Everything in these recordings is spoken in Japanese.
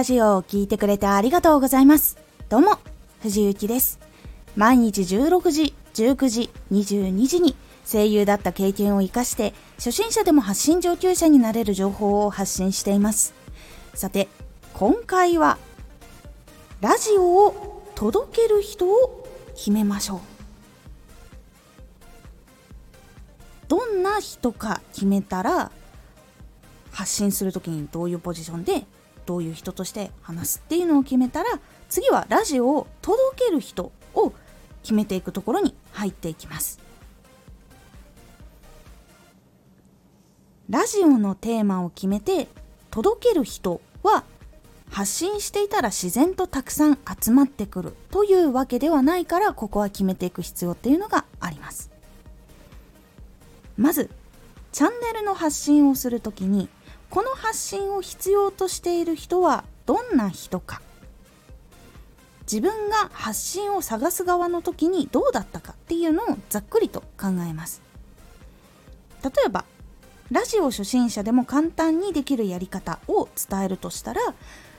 ラジオを聴いてくれてありがとうございます。どうも、藤幸です。毎日16時、19時、22時に声優だった経験を活かして初心者でも発信上級者になれる情報を発信しています。さて、今回はラジオを届ける人を決めましょう。どんな人か決めたら発信する時にどういうポジションでどういう人として話すっていうのを決めたら次はラジオを届ける人を決めていくところに入っていきます。ラジオのテーマを決めて届ける人は発信していたら自然とたくさん集まってくるというわけではないからここは決めていく必要っていうのがあります。まずチャンネルの発信をするときにこの発信を必要としている人はどんな人か。自分が発信を探す側の時にどうだったかっていうのをざっくりと考えます。例えばラジオ初心者でも簡単にできるやり方を伝えるとしたら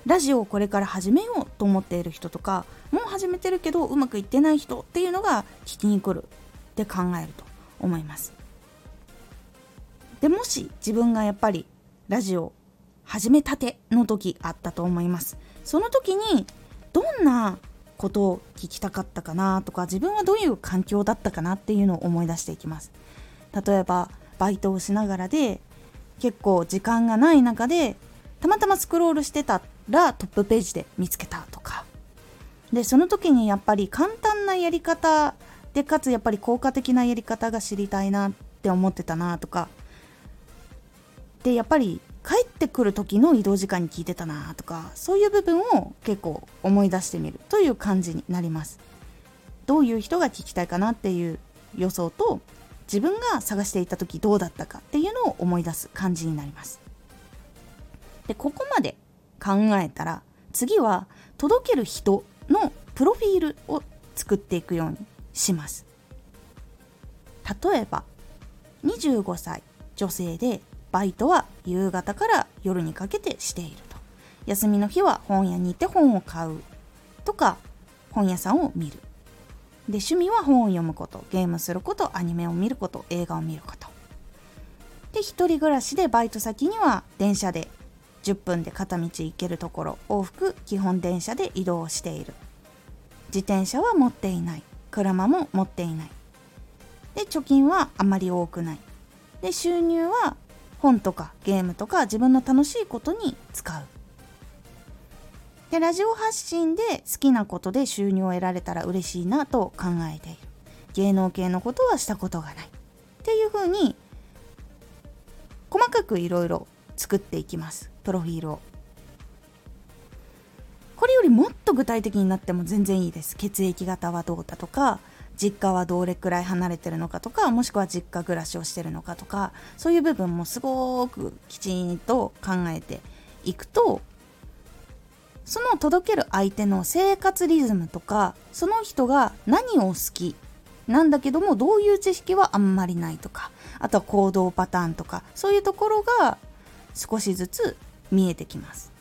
ラジオをこれから始めようと思っている人とかもう始めてるけどうまくいってない人っていうのが聞きに来るって考えると思います。でもし自分がやっぱりラジオ始めたての時あったと思います。その時にどんなことを聞きたかったかなとか自分はどういう環境だったかなっていうのを思い出していきます。例えばバイトをしながらで結構時間がない中でたまたまスクロールしてたらトップページで見つけたとか。でその時にやっぱり簡単なやり方でかつやっぱり効果的なやり方が知りたいなって思ってたなとかでやっぱり帰ってくる時の移動時間に聞いてたなとかそういう部分を結構思い出してみるという感じになります。どういう人が聞きたいかなっていう予想と自分が探していた時どうだったかっていうのを思い出す感じになります。でここまで考えたら次は届ける人のプロフィールを作っていくようにします。例えば25歳女性でバイトは夕方から夜にかけてしていると。休みの日は本屋に行って本を買うとか本屋さんを見る。で趣味は本を読むこと。ゲームすること。アニメを見ること。映画を見ること。で一人暮らしでバイト先には電車で10分で片道行けるところ。往復基本電車で移動している。自転車は持っていない。車も持っていない。で貯金はあまり多くない。で収入は本とかゲームとか自分の楽しいことに使う。でラジオ発信で好きなことで収入を得られたら嬉しいなと考えている。芸能系のことはしたことがない。っていう風に細かくいろいろ作っていきます。プロフィールを。これよりもっと具体的になっても全然いいです。血液型はどうだとか実家はどれくらい離れてるのかとかもしくは実家暮らしをしてるのかとかそういう部分もすごくきちんと考えていくとその届ける相手の生活リズムとかその人が何を好きなんだけどもどういう知識はあんまりないとかあとは行動パターンとかそういうところが少しずつ見えてきます。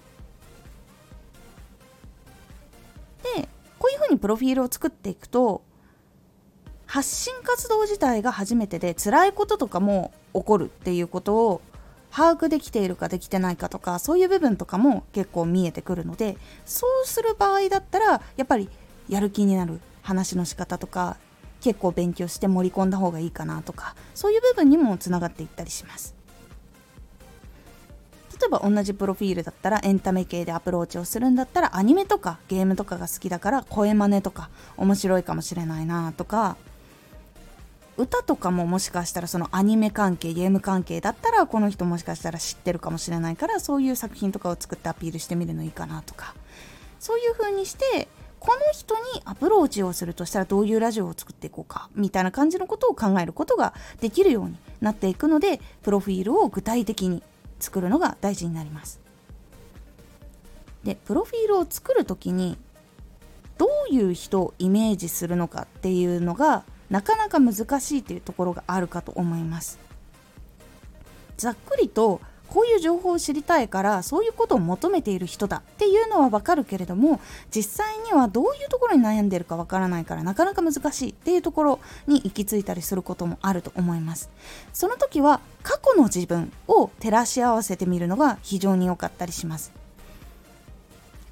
でこういうふうにプロフィールを作っていくと発信活動自体が初めてで辛いこととかも起こるっていうことを把握できているかできてないかとかそういう部分とかも結構見えてくるのでそうする場合だったらやっぱりやる気になる話の仕方とか結構勉強して盛り込んだ方がいいかなとかそういう部分にもつながっていったりします。例えば同じプロフィールだったらエンタメ系でアプローチをするんだったらアニメとかゲームとかが好きだから声真似とか面白いかもしれないなとか歌とかももしかしたらそのアニメ関係ゲーム関係だったらこの人もしかしたら知ってるかもしれないからそういう作品とかを作ってアピールしてみるのいいかなとかそういう風にしてこの人にアプローチをするとしたらどういうラジオを作っていこうかみたいな感じのことを考えることができるようになっていくのでプロフィールを具体的に作るのが大事になります。でプロフィールを作る時にどういう人をイメージするのかっていうのがなかなか難しいというところがあるかと思います。ざっくりとこういう情報を知りたいからそういうことを求めている人だっていうのはわかるけれども実際にはどういうところに悩んでるかわからないからなかなか難しいっていうところに行き着いたりすることもあると思います。その時は過去の自分を照らし合わせてみるのが非常に良かったりします。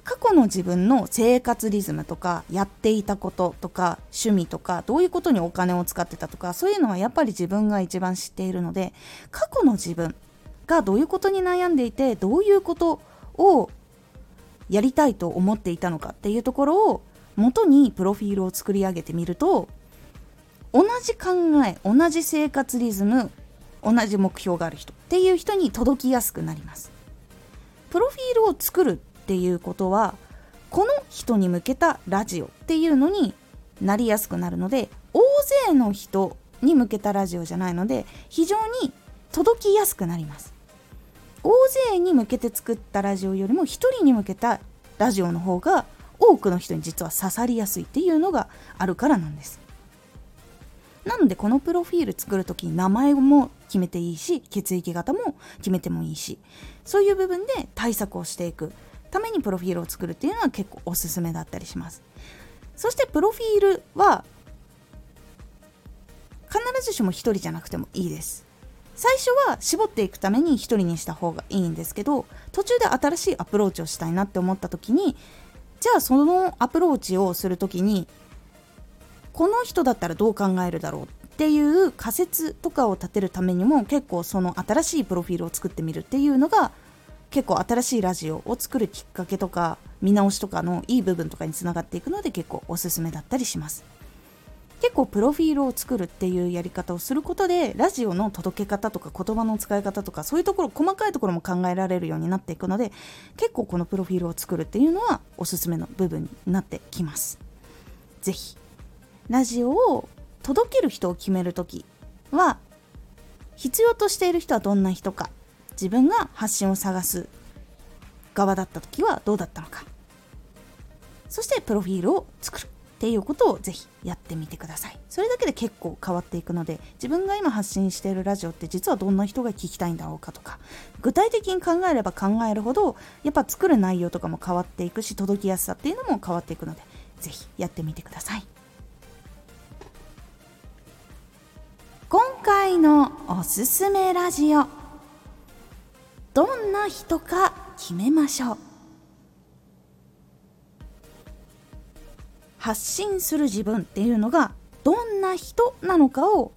過去の自分の生活リズムとかやっていたこととか趣味とかどういうことにお金を使ってたとかそういうのはやっぱり自分が一番知っているので過去の自分がどういうことに悩んでいてどういうことをやりたいと思っていたのかっていうところを元にプロフィールを作り上げてみると同じ考え同じ生活リズム同じ目標がある人っていう人に届きやすくなります。プロフィールを作るっていうことはこの人に向けたラジオっていうのになりやすくなるので大勢の人に向けたラジオじゃないので非常に届きやすくなります。大勢に向けて作ったラジオよりも1人に向けたラジオの方が多くの人に実は刺さりやすいっていうのがあるからなんです。なのでこのプロフィール作る時に名前も決めていいし血液型も決めてもいいしそういう部分で対策をしていく。ためにプロフィールを作るっていうのは結構おすすめだったりします。そしてプロフィールは必ずしも1人じゃなくてもいいです。最初は絞っていくために1人にした方がいいんですけど途中で新しいアプローチをしたいなって思った時にじゃあそのアプローチをする時にこの人だったらどう考えるだろうっていう仮説とかを立てるためにも結構その新しいプロフィールを作ってみるっていうのが結構新しいラジオを作るきっかけとか見直しとかのいい部分とかにつながっていくので結構おすすめだったりします。結構プロフィールを作るっていうやり方をすることでラジオの届け方とか言葉の使い方とかそういうところ細かいところも考えられるようになっていくので結構このプロフィールを作るっていうのはおすすめの部分になってきます。是非ラジオを届ける人を決める時は必要としている人はどんな人か自分が発信を探す側だった時はどうだったのか。そしてプロフィールを作るっていうことをぜひやってみてください。それだけで結構変わっていくので自分が今発信しているラジオって実はどんな人が聞きたいんだろうかとか具体的に考えれば考えるほどやっぱ作る内容とかも変わっていくし届きやすさっていうのも変わっていくのでぜひやってみてください。今回のおすすめラジオ。どんな人か決めましょう。発信する自分っていうのがどんな人なのかを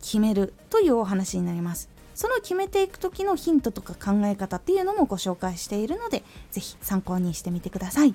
決めるというお話になります。その決めていく時のヒントとか考え方っていうのもご紹介しているので是非参考にしてみてください。